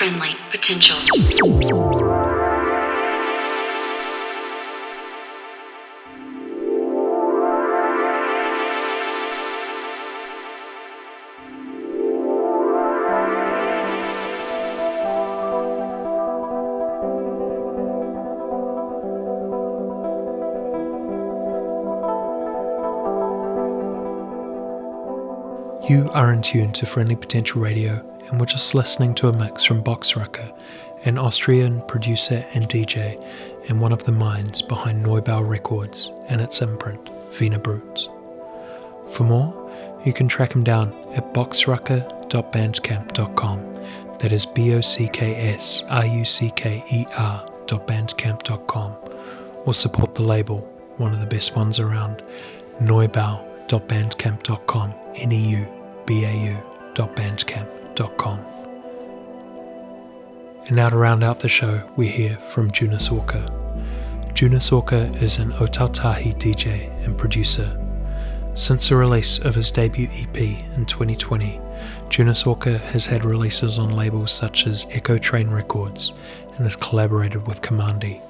friendly potential. You are in tune to Friendly Potential Radio, and we're just listening to a mix from Bocksrucker, an Austrian producer and DJ, and one of the minds behind Neubau Records and its imprint, Vina Brutes. For more, you can track him down at bocksrucker.bandcamp.com. That is B O C K S R U C K E R.bandcamp.com, or support the label, one of the best ones around, neubau.bandcamp.com, N E U B A And now to round out the show, we hear from Junus Orca. Junus Orca is an Otautahi DJ and producer. Since the release of his debut EP in 2020, Junus Orca has had releases on labels such as Echo Train Records and has collaborated with Commandi.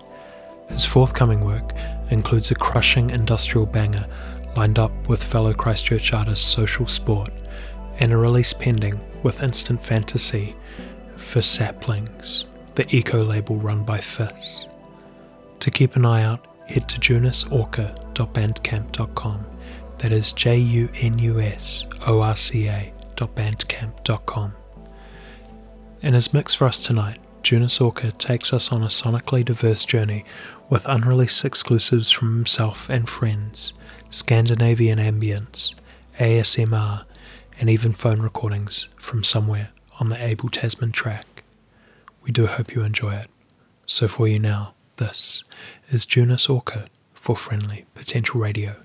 His forthcoming work includes a crushing industrial banger lined up with fellow Christchurch artist Social Sport and a release pending with Instant Fantasy for Saplings, the eco label run by Fizz. To keep an eye out, head to junusorca.bandcamp.com. That is J U N U S O R C A.bandcamp.com. In his mix for us tonight, Junus Orca takes us on a sonically diverse journey with unreleased exclusives from himself and friends, Scandinavian ambience, ASMR, and even phone recordings from somewhere on the Abel Tasman track. We do hope you enjoy it. So for you now, this is Junus Orca for Friendly Potential Radio.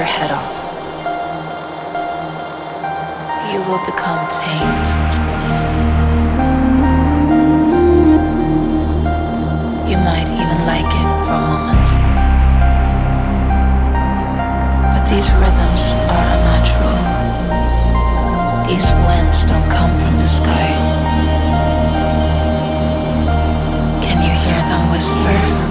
Your head off. You will become tamed. You might even like it for a moment. But these rhythms are unnatural. These winds don't come from the sky. Can you hear them whisper?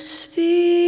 The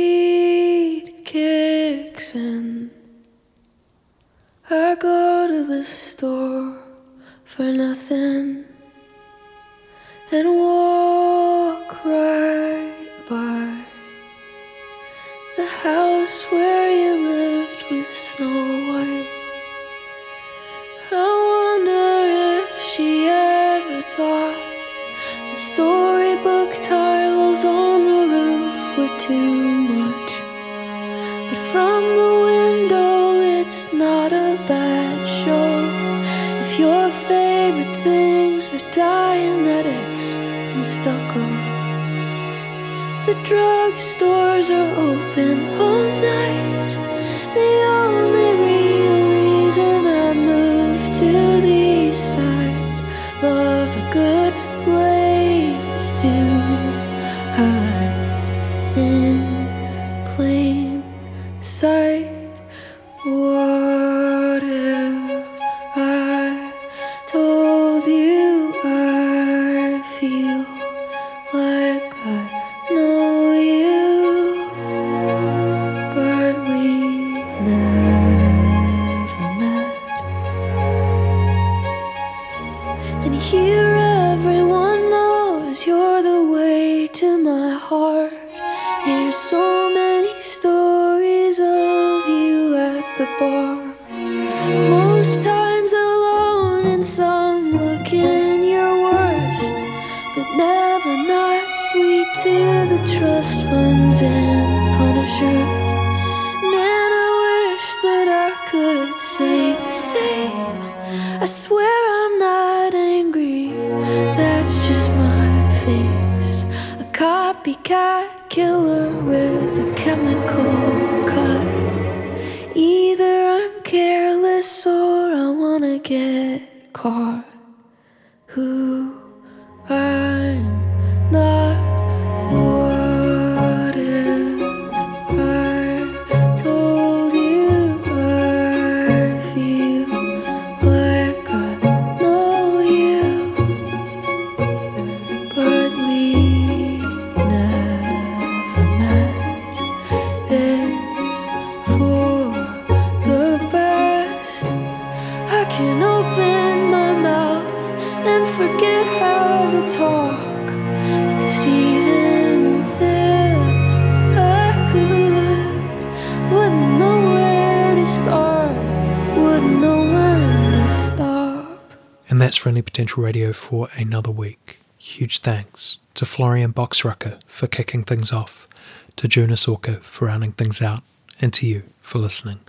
that's Friendly Potential Radio for another week. Huge thanks to Florian Bocksrucker for kicking things off, to Jonas Orker for rounding things out, and to you for listening.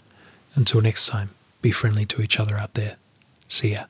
Until next time, be friendly to each other out there. See ya.